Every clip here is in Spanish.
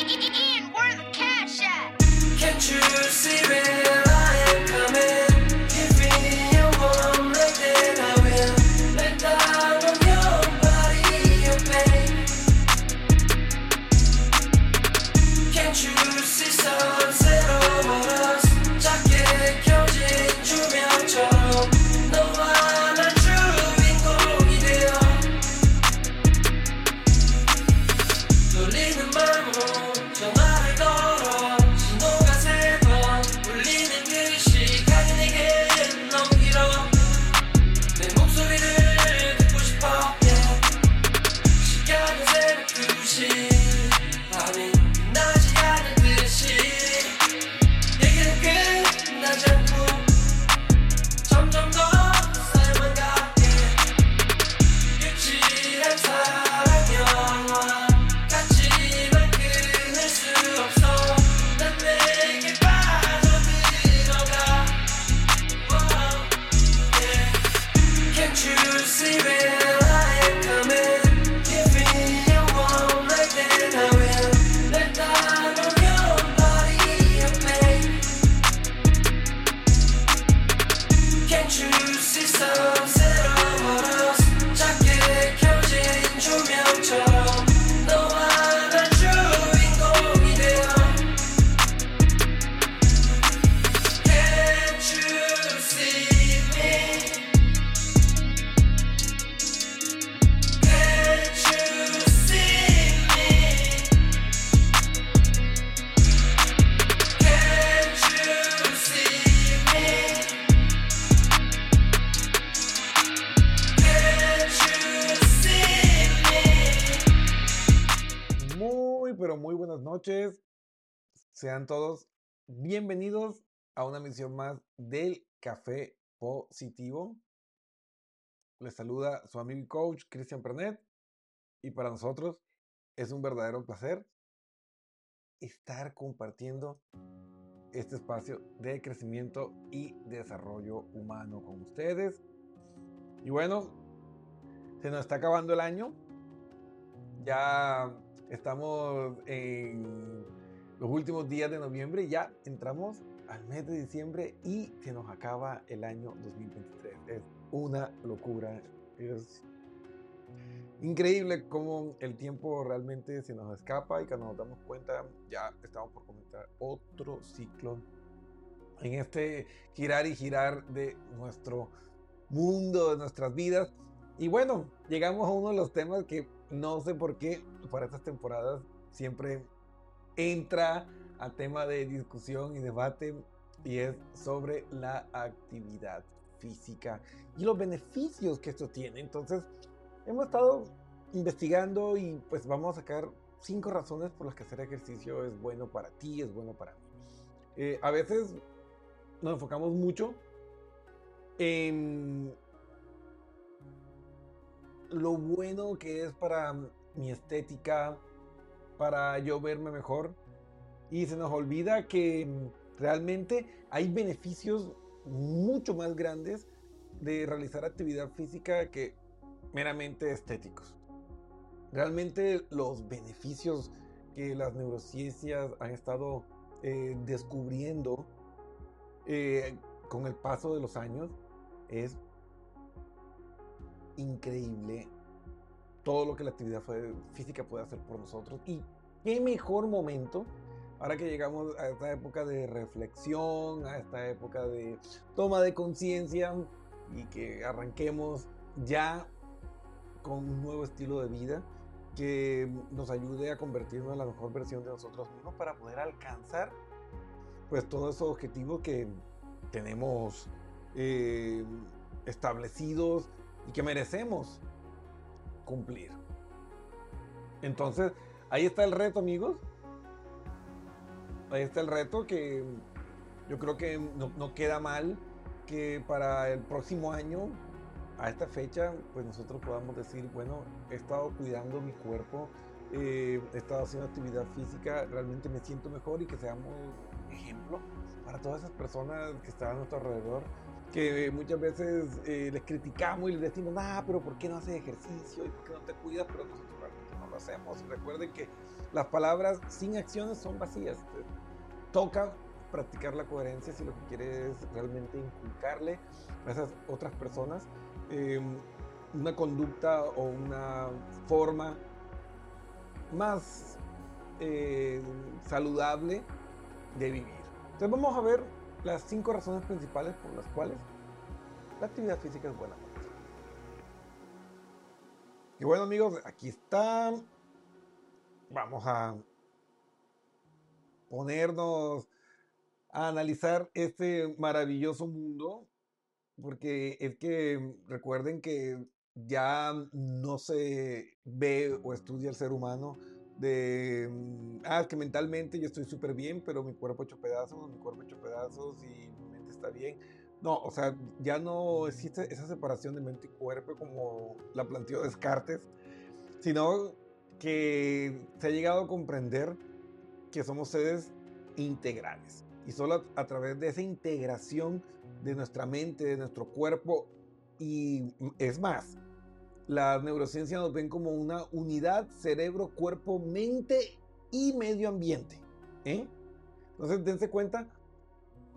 ee ee ee Sean todos bienvenidos a una misión más del Café Positivo. Les saluda su amigo y coach Cristian Pernet y para nosotros es un verdadero placer estar compartiendo este espacio de crecimiento y desarrollo humano con ustedes. Y bueno, se nos está acabando el año. Ya estamos en los últimos días de noviembre, ya entramos al mes de diciembre y se nos acaba el año 2023. Es una locura. Es increíble cómo el tiempo realmente se nos escapa y cuando nos damos cuenta ya estamos por comenzar otro ciclo en este girar y girar de nuestro mundo, de nuestras vidas. Y bueno, llegamos a uno de los temas que no sé por qué para estas temporadas siempre entra a tema de discusión y debate y es sobre la actividad física y los beneficios que esto tiene. Entonces, hemos estado investigando y pues vamos a sacar cinco razones por las que hacer ejercicio es bueno para ti, es bueno para mí. Eh, a veces nos enfocamos mucho en lo bueno que es para mi estética, para yo verme mejor. Y se nos olvida que realmente hay beneficios mucho más grandes de realizar actividad física que meramente estéticos. Realmente los beneficios que las neurociencias han estado eh, descubriendo eh, con el paso de los años es increíble todo lo que la actividad física puede hacer por nosotros. Y qué mejor momento ahora que llegamos a esta época de reflexión, a esta época de toma de conciencia y que arranquemos ya con un nuevo estilo de vida que nos ayude a convertirnos en la mejor versión de nosotros mismos para poder alcanzar pues todos esos objetivos que tenemos eh, establecidos y que merecemos cumplir. Entonces, ahí está el reto, amigos. Ahí está el reto que yo creo que no, queda mal que para el próximo año, a esta fecha, pues nosotros podamos decir, bueno, he estado cuidando mi cuerpo, eh, he estado haciendo actividad física, realmente me siento mejor y que seamos ejemplo para todas esas personas que están a nuestro alrededor que muchas veces eh, les criticamos y les decimos, ah, pero ¿por qué no haces ejercicio? ¿Y por qué no te cuidas? Pero nosotros realmente no lo hacemos. Recuerden que las palabras sin acciones son vacías. Toca practicar la coherencia si lo que quieres es realmente inculcarle a esas otras personas em, una conducta o una forma más eh, saludable de vivir. Entonces vamos a ver las cinco razones principales por las cuales la actividad física es buena. Y bueno amigos, aquí está. Vamos a ponernos a analizar este maravilloso mundo, porque es que recuerden que ya no se ve o estudia el ser humano de, mm, ah, que mentalmente yo estoy súper bien, pero mi cuerpo hecho pedazos, mi cuerpo hecho pedazos y mi mente está bien. No, o sea, ya no existe esa separación de mente y cuerpo como la planteó Descartes, sino que se ha llegado a comprender que somos seres integrales. Y solo a, a través de esa integración de nuestra mente, de nuestro cuerpo, y es más, la neurociencia nos ven como una unidad cerebro, cuerpo, mente y medio ambiente. ¿eh? Entonces, dense cuenta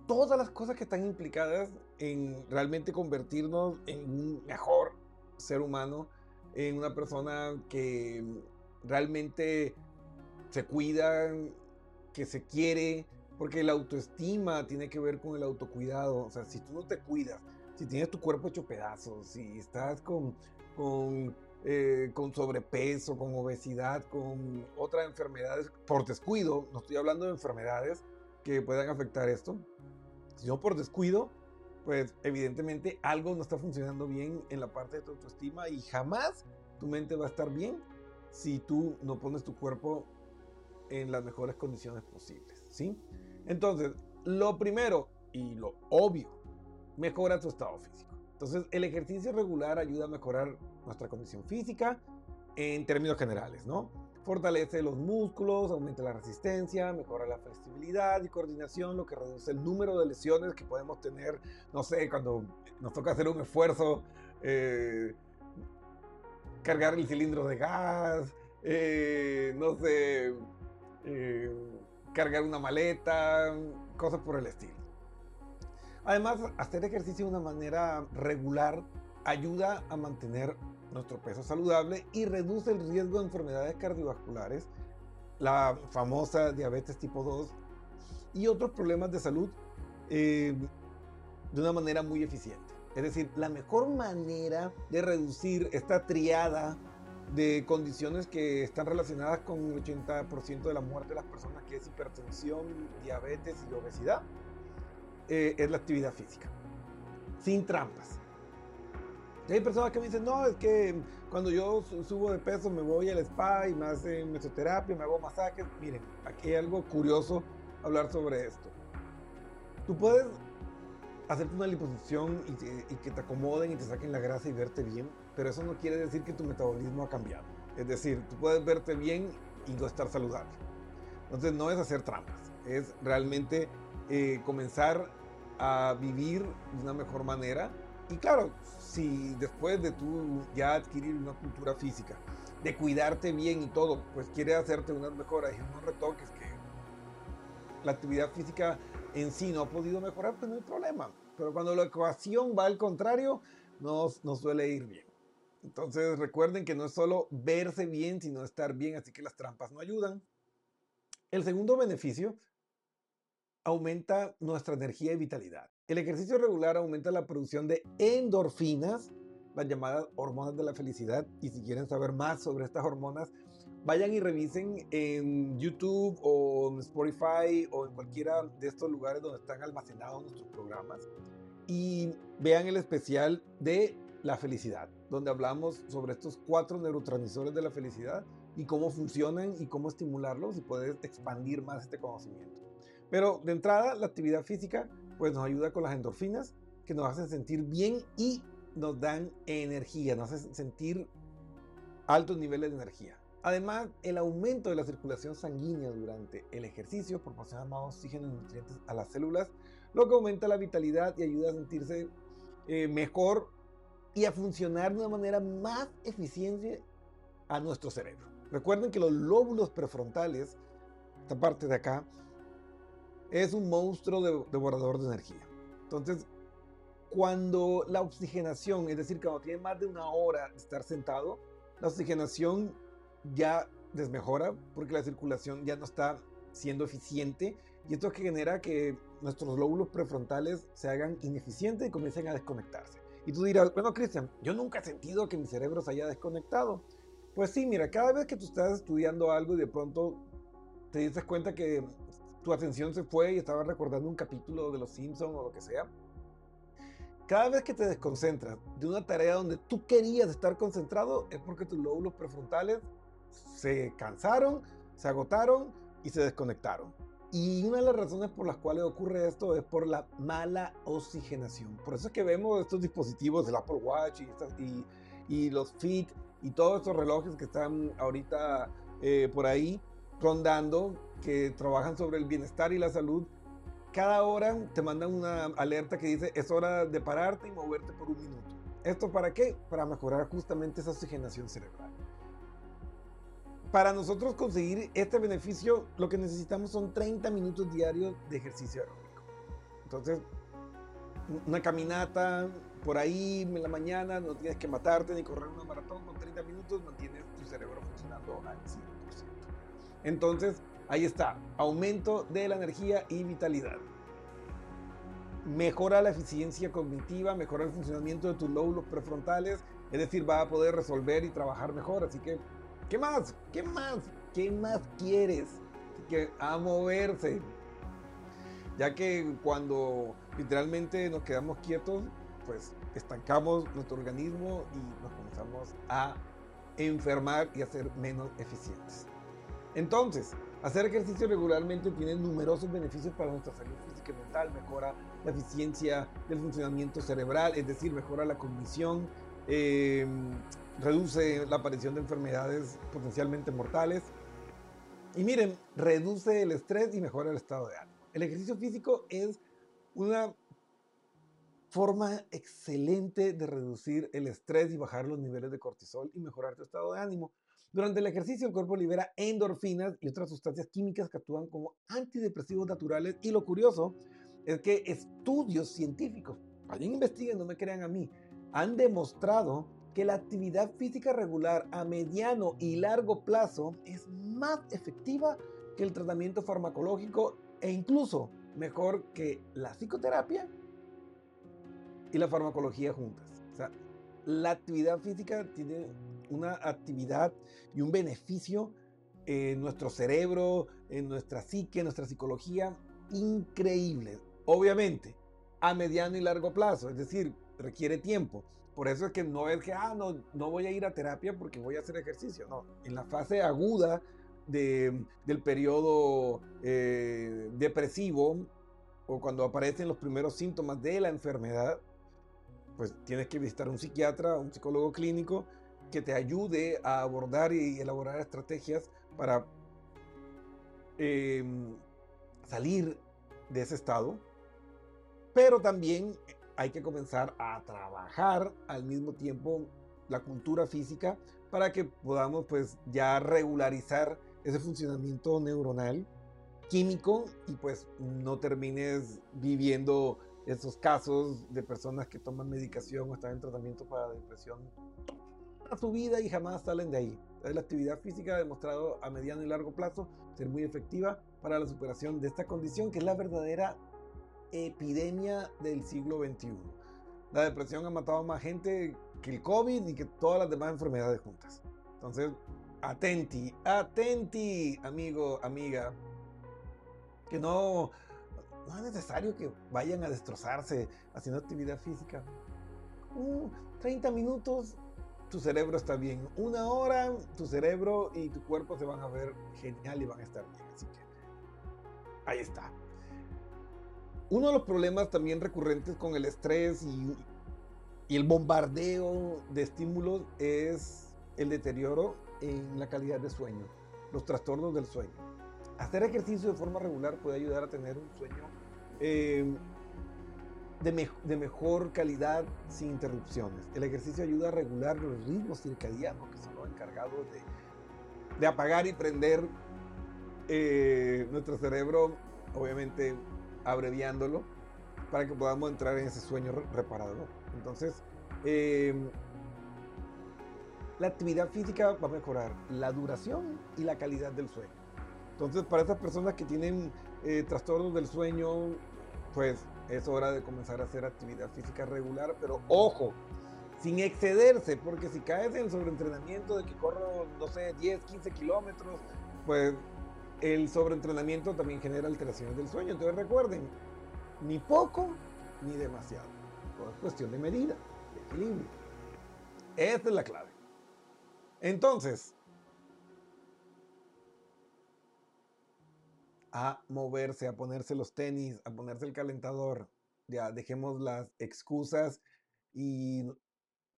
todas las cosas que están implicadas en realmente convertirnos en un mejor ser humano, en una persona que realmente se cuida, que se quiere, porque la autoestima tiene que ver con el autocuidado. O sea, si tú no te cuidas, si tienes tu cuerpo hecho pedazos, si estás con con, eh, con sobrepeso, con obesidad, con otras enfermedades por descuido, no estoy hablando de enfermedades que puedan afectar esto, sino por descuido, pues evidentemente algo no está funcionando bien en la parte de tu autoestima y jamás tu mente va a estar bien si tú no pones tu cuerpo en las mejores condiciones posibles, ¿sí? Entonces, lo primero y lo obvio, mejora tu estado físico. Entonces, el ejercicio regular ayuda a mejorar nuestra condición física en términos generales, ¿no? Fortalece los músculos, aumenta la resistencia, mejora la flexibilidad y coordinación, lo que reduce el número de lesiones que podemos tener, no sé, cuando nos toca hacer un esfuerzo, eh, cargar el cilindro de gas, eh, no sé, eh, cargar una maleta, cosas por el estilo. Además, hacer ejercicio de una manera regular ayuda a mantener nuestro peso saludable y reduce el riesgo de enfermedades cardiovasculares, la famosa diabetes tipo 2 y otros problemas de salud eh, de una manera muy eficiente. Es decir, la mejor manera de reducir esta triada de condiciones que están relacionadas con el 80% de la muerte de las personas, que es hipertensión, diabetes y obesidad, eh, es la actividad física. Sin trampas. Y hay personas que me dicen, no, es que cuando yo su- subo de peso me voy al spa y me hacen mesoterapia, me hago masajes. Miren, aquí hay algo curioso hablar sobre esto. Tú puedes hacerte una liposucción y, y que te acomoden y te saquen la grasa y verte bien, pero eso no quiere decir que tu metabolismo ha cambiado. Es decir, tú puedes verte bien y no estar saludable. Entonces no es hacer trampas, es realmente eh, comenzar a vivir de una mejor manera. Y claro, si después de tú ya adquirir una cultura física, de cuidarte bien y todo, pues quieres hacerte unas mejoras y unos retoques que la actividad física en sí no ha podido mejorar, pues no hay problema. Pero cuando la ecuación va al contrario, nos, nos suele ir bien. Entonces recuerden que no es solo verse bien, sino estar bien, así que las trampas no ayudan. El segundo beneficio aumenta nuestra energía y vitalidad. El ejercicio regular aumenta la producción de endorfinas, las llamadas hormonas de la felicidad. Y si quieren saber más sobre estas hormonas, vayan y revisen en YouTube o en Spotify o en cualquiera de estos lugares donde están almacenados nuestros programas y vean el especial de la felicidad, donde hablamos sobre estos cuatro neurotransmisores de la felicidad y cómo funcionan y cómo estimularlos y poder expandir más este conocimiento. Pero de entrada, la actividad física pues nos ayuda con las endorfinas que nos hacen sentir bien y nos dan energía, nos hacen sentir altos niveles de energía. Además, el aumento de la circulación sanguínea durante el ejercicio proporciona más oxígeno y nutrientes a las células, lo que aumenta la vitalidad y ayuda a sentirse eh, mejor y a funcionar de una manera más eficiente a nuestro cerebro. Recuerden que los lóbulos prefrontales, esta parte de acá, es un monstruo de- devorador de energía. Entonces, cuando la oxigenación, es decir, cuando tiene más de una hora de estar sentado, la oxigenación ya desmejora porque la circulación ya no está siendo eficiente y esto que genera que nuestros lóbulos prefrontales se hagan ineficientes y comiencen a desconectarse. Y tú dirás, bueno, Cristian, yo nunca he sentido que mi cerebro se haya desconectado. Pues sí, mira, cada vez que tú estás estudiando algo y de pronto te dices cuenta que tu atención se fue y estabas recordando un capítulo de Los Simpsons o lo que sea, cada vez que te desconcentras de una tarea donde tú querías estar concentrado es porque tus lóbulos prefrontales se cansaron, se agotaron y se desconectaron. Y una de las razones por las cuales ocurre esto es por la mala oxigenación. Por eso es que vemos estos dispositivos, el Apple Watch y, estas- y- y los Fit y todos estos relojes que están ahorita eh, por ahí rondando, que trabajan sobre el bienestar y la salud. Cada hora te mandan una alerta que dice es hora de pararte y moverte por un minuto. ¿Esto para qué? Para mejorar justamente esa oxigenación cerebral. Para nosotros conseguir este beneficio, lo que necesitamos son 30 minutos diarios de ejercicio aeróbico. Entonces, una caminata por ahí en la mañana, no tienes que matarte ni correr una maratón, con 30 minutos mantienes tu cerebro funcionando al 100%. Entonces, ahí está, aumento de la energía y vitalidad. Mejora la eficiencia cognitiva, mejora el funcionamiento de tus lóbulos prefrontales, es decir, va a poder resolver y trabajar mejor, así que ¿Qué más? ¿Qué más? ¿Qué más quieres? Que a moverse. Ya que cuando literalmente nos quedamos quietos, pues estancamos nuestro organismo y nos comenzamos a enfermar y a ser menos eficientes. Entonces, hacer ejercicio regularmente tiene numerosos beneficios para nuestra salud física y mental. Mejora la eficiencia del funcionamiento cerebral, es decir, mejora la cognición, eh, reduce la aparición de enfermedades potencialmente mortales. Y miren, reduce el estrés y mejora el estado de ánimo. El ejercicio físico es una forma excelente de reducir el estrés y bajar los niveles de cortisol y mejorar tu estado de ánimo. Durante el ejercicio el cuerpo libera endorfinas y otras sustancias químicas que actúan como antidepresivos naturales y lo curioso es que estudios científicos, vayan investiguen, no me crean a mí, han demostrado que la actividad física regular a mediano y largo plazo es más efectiva que el tratamiento farmacológico e incluso mejor que la psicoterapia y la farmacología juntas. O sea, la actividad física tiene una actividad y un beneficio en nuestro cerebro, en nuestra psique, en nuestra psicología, increíble. Obviamente, a mediano y largo plazo, es decir, requiere tiempo. Por eso es que no es que, ah, no, no voy a ir a terapia porque voy a hacer ejercicio. No, en la fase aguda de- del periodo eh, depresivo o cuando aparecen los primeros síntomas de la enfermedad, pues tienes que visitar un psiquiatra, un psicólogo clínico que te ayude a abordar y elaborar estrategias para eh, salir de ese estado. Pero también hay que comenzar a trabajar al mismo tiempo la cultura física para que podamos pues ya regularizar ese funcionamiento neuronal químico y pues no termines viviendo esos casos de personas que toman medicación o están en tratamiento para depresión su vida y jamás salen de ahí. La actividad física ha demostrado a mediano y largo plazo ser muy efectiva para la superación de esta condición que es la verdadera epidemia del siglo XXI. La depresión ha matado a más gente que el COVID y que todas las demás enfermedades juntas. Entonces, atenti, atenti, amigo, amiga, que no, no es necesario que vayan a destrozarse haciendo actividad física. Uh, 30 minutos, tu cerebro está bien. Una hora, tu cerebro y tu cuerpo se van a ver genial y van a estar bien. Así que ahí está. Uno de los problemas también recurrentes con el estrés y, y el bombardeo de estímulos es el deterioro en la calidad de sueño, los trastornos del sueño. Hacer ejercicio de forma regular puede ayudar a tener un sueño eh, de, me- de mejor calidad sin interrupciones. El ejercicio ayuda a regular los ritmos circadianos que son los encargados de, apagar y prender eh, nuestro cerebro, obviamente abreviándolo, para que podamos entrar en ese sueño re- reparador. Entonces, eh, la actividad física va a mejorar la duración y la calidad del sueño. Entonces, para esas personas que tienen eh, trastornos del sueño, pues es hora de comenzar a hacer actividad física regular, pero ojo, sin excederse, porque si caes en el sobreentrenamiento de que corro, no sé, 10, 15 kilómetros, pues el sobreentrenamiento también genera alteraciones del sueño. Entonces recuerden, ni poco ni demasiado. Todo es cuestión de medida, de equilibrio. Esta es la clave. Entonces, a moverse, a ponerse los tenis, a ponerse el calentador. Ya dejemos las excusas y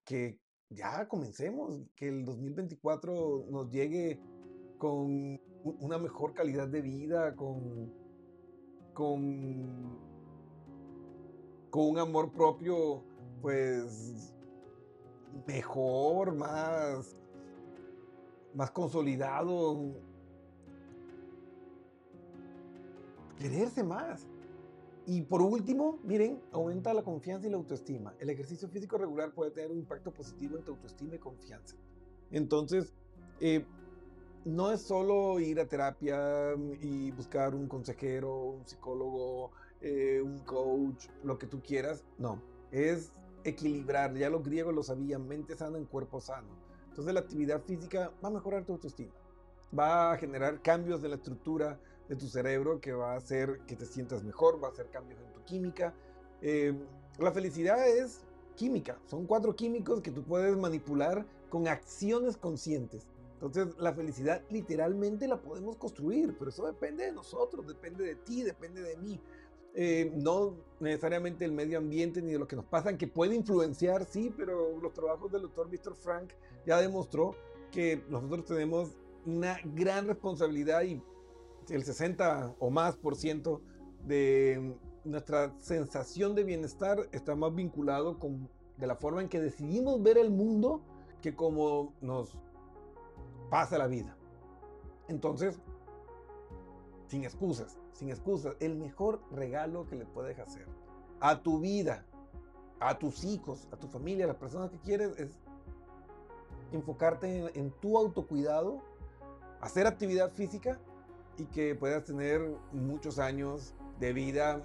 que ya comencemos, que el 2024 nos llegue con una mejor calidad de vida, con, con, con un amor propio, pues mejor, más, más consolidado, quererse más. Y por último, miren, aumenta la confianza y la autoestima. El ejercicio físico regular puede tener un impacto positivo en tu autoestima y confianza. Entonces, eh, no es solo ir a terapia y buscar un consejero, un psicólogo, eh, un coach, lo que tú quieras. No, es equilibrar. Ya los griegos lo sabían, mente sana en cuerpo sano. Entonces la actividad física va a mejorar tu autoestima. Va a generar cambios de la estructura de tu cerebro que va a hacer que te sientas mejor, va a hacer cambios en tu química. Eh, la felicidad es química, son cuatro químicos que tú puedes manipular con acciones conscientes. Entonces la felicidad literalmente la podemos construir, pero eso depende de nosotros, depende de ti, depende de mí. Eh, no necesariamente el medio ambiente ni de lo que nos pasa, que puede influenciar, sí, pero los trabajos del doctor Víctor Frank ya demostró que nosotros tenemos una gran responsabilidad y el 60 o más por ciento de nuestra sensación de bienestar está más vinculado con de la forma en que decidimos ver el mundo que como nos pasa la vida. Entonces, sin excusas, sin excusas, el mejor regalo que le puedes hacer a tu vida, a tus hijos, a tu familia, a las personas que quieres es enfocarte en, en tu autocuidado, hacer actividad física y que puedas tener muchos años de vida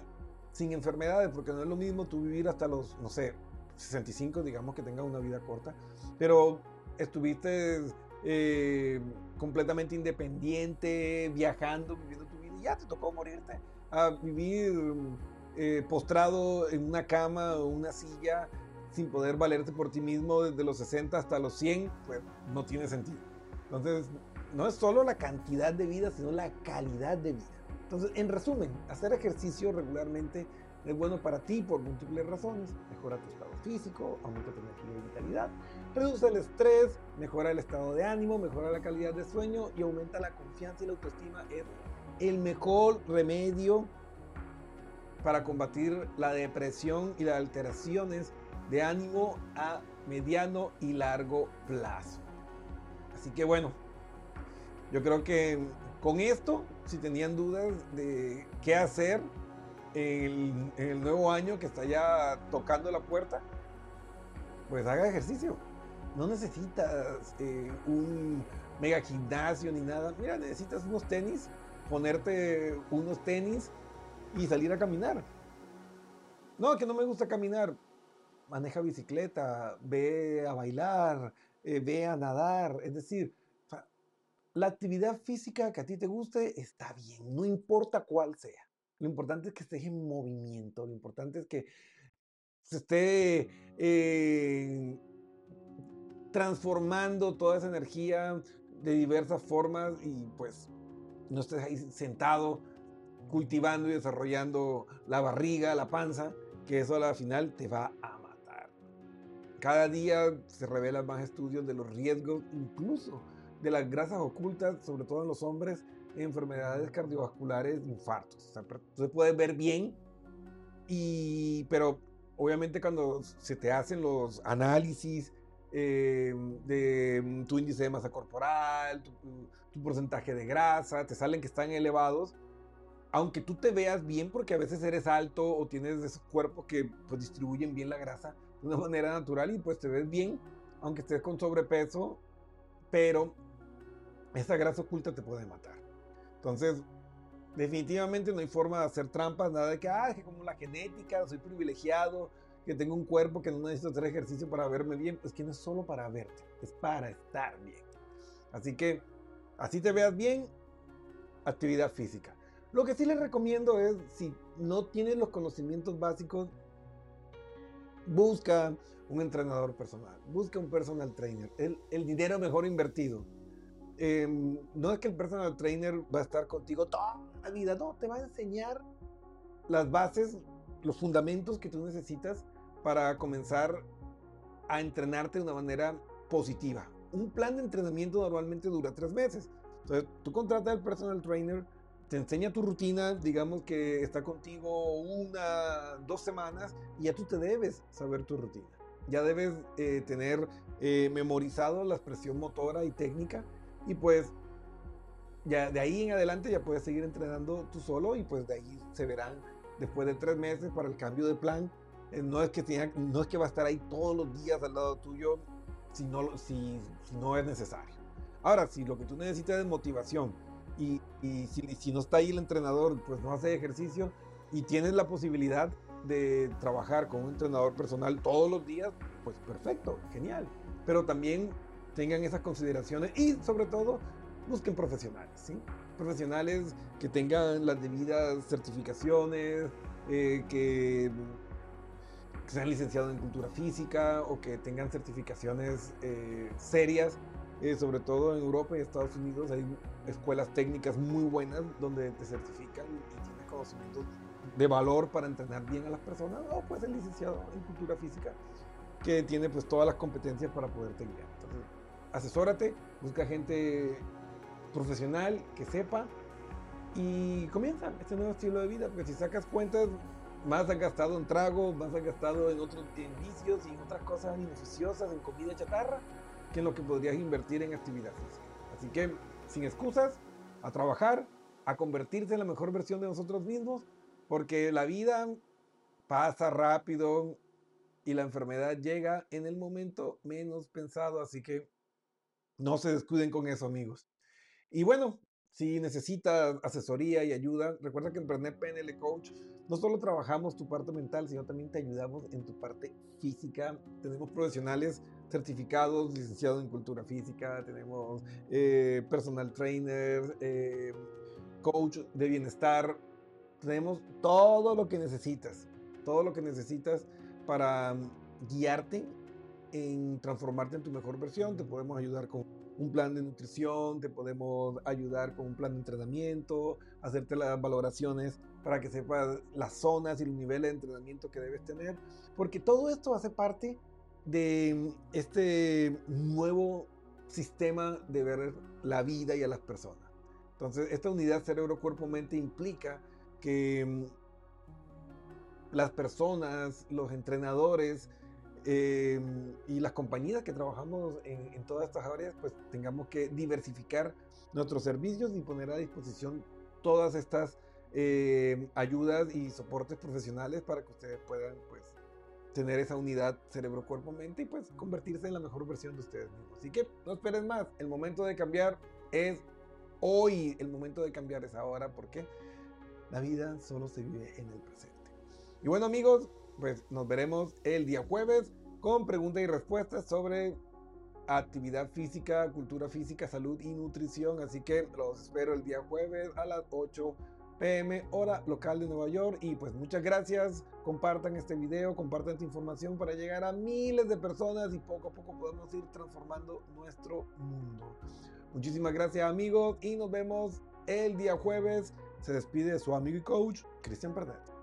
sin enfermedades, porque no es lo mismo tú vivir hasta los, no sé, 65, digamos que tengas una vida corta, pero estuviste eh, completamente independiente, viajando, viviendo tu vida y ya te tocó morirte, a vivir eh, postrado en una cama o una silla sin poder valerse por ti mismo desde los 60 hasta los 100, pues no tiene sentido. Entonces, no es solo la cantidad de vida, sino la calidad de vida. Entonces, en resumen, hacer ejercicio regularmente es bueno para ti por múltiples razones. Mejora tu estado físico, aumenta tu energía y vitalidad, reduce el estrés, mejora el estado de ánimo, mejora la calidad de sueño y aumenta la confianza y la autoestima. Es el mejor remedio para combatir la depresión y las alteraciones de ánimo a mediano y largo plazo. Así que bueno, yo creo que con esto, si tenían dudas de qué hacer en el, nuevo año que está ya tocando la puerta, pues haga ejercicio. No necesitas eh, un mega gimnasio ni nada. Mira, necesitas unos tenis, ponerte unos tenis y salir a caminar. No, que no me gusta caminar. Maneja bicicleta, ve a bailar, eh, ve a nadar. Es decir, la actividad física que a ti te guste está bien, no importa cuál sea. Lo importante es que estés en movimiento, lo importante es que se esté eh, transformando toda esa energía de diversas formas y pues no estés ahí sentado cultivando y desarrollando la barriga, la panza, que eso a la final te va a matar. Cada día se revelan más estudios de los riesgos, incluso de las grasas ocultas, sobre todo en los hombres, enfermedades cardiovasculares, infartos. O sea, tú puedes ver bien, y, pero obviamente cuando se te hacen los análisis eh, de tu índice de masa corporal, tu, tu porcentaje de grasa, te salen que están elevados, aunque tú te veas bien, porque a veces eres alto o tienes esos cuerpos que pues, distribuyen bien la grasa de una manera natural y pues te ves bien, aunque estés con sobrepeso, pero esa grasa oculta te puede matar. Entonces, definitivamente no hay forma de hacer trampas, nada de que, ah, que como la genética, soy privilegiado, que tengo un cuerpo que no necesito hacer ejercicio para verme bien, pues que no es solo para verte, es para estar bien. Así que, así te veas bien, actividad física. Lo que sí les recomiendo es, si no tienes los conocimientos básicos, busca un entrenador personal, busca un personal trainer, el, el dinero mejor invertido. Eh, no es que el personal trainer va a estar contigo toda la vida, no, te va a enseñar las bases, los fundamentos que tú necesitas para comenzar a entrenarte de una manera positiva. Un plan de entrenamiento normalmente dura tres meses. Entonces, tú contratas al personal trainer, te enseña tu rutina, digamos que está contigo una, dos semanas y ya tú te debes saber tu rutina. Ya debes eh, tener eh, memorizado la expresión motora y técnica y pues ya de ahí en adelante ya puedes seguir entrenando tú solo y pues de ahí se verán después de tres meses para el cambio de plan. Eh, no, es que tenga, no es que va a estar ahí todos los días al lado tuyo si no, si, si no es necesario. Ahora, si lo que tú necesitas es motivación, y, y si, si, no está ahí el entrenador, pues no hace ejercicio y tienes la posibilidad de trabajar con un entrenador personal todos los días, pues perfecto, genial. Pero también tengan esas consideraciones y sobre todo busquen profesionales, ¿sí? Profesionales que tengan las debidas certificaciones, eh, que, que, sean licenciados en cultura física o que tengan certificaciones eh, serias eh, sobre todo en Europa y Estados Unidos hay escuelas técnicas muy buenas donde te certifican y tienes conocimientos de valor para entrenar bien a las personas, o pues el licenciado en cultura física que tiene pues todas las competencias para poderte guiar. Asesórate, busca gente profesional que sepa y comienza este nuevo estilo de vida, porque si sacas cuentas, más has gastado en trago, más has gastado en otros vicios y en otras cosas inoficiosas, en comida chatarra, que en lo que podrías invertir en actividad física. Así que, sin excusas, a trabajar, a convertirse en la mejor versión de nosotros mismos, porque la vida pasa rápido y la enfermedad llega en el momento menos pensado, así que no se descuiden con eso, amigos. Y bueno, si necesitas asesoría y ayuda, recuerda que en Emprender PNL Coach no solo trabajamos tu parte mental, sino también te ayudamos en tu parte física. Tenemos profesionales certificados, licenciados en cultura física, tenemos eh, personal trainer, eh, coach de bienestar. Tenemos todo lo que necesitas, todo lo que necesitas para guiarte en transformarte en tu mejor versión. Te podemos ayudar con un plan de nutrición, te podemos ayudar con un plan de entrenamiento, hacerte las valoraciones para que sepas las zonas y los niveles de entrenamiento que debes tener, porque todo esto hace parte de este nuevo sistema de ver la vida y a las personas. Entonces, esta unidad cerebro-cuerpo-mente implica que mm, las personas, los entrenadores, eh, y las compañías que trabajamos en, en, todas estas áreas, pues tengamos que diversificar nuestros servicios y poner a disposición todas estas eh, ayudas y soportes profesionales para que ustedes puedan pues tener esa unidad cerebro-cuerpo-mente y pues convertirse en la mejor versión de ustedes mismos. Así que no esperen más, el momento de cambiar es hoy, el momento de cambiar es ahora porque la vida solo se vive en el presente. Y bueno amigos, pues nos veremos el día jueves con preguntas y respuestas sobre actividad física, cultura física, salud y nutrición. Así que los espero el día jueves a las 8 pm hora local de Nueva York. Y pues muchas gracias. Compartan este video, compartan esta información para llegar a miles de personas y poco a poco podemos ir transformando nuestro mundo. Muchísimas gracias amigos y nos vemos el día jueves. Se despide su amigo y coach Cristian Perdet.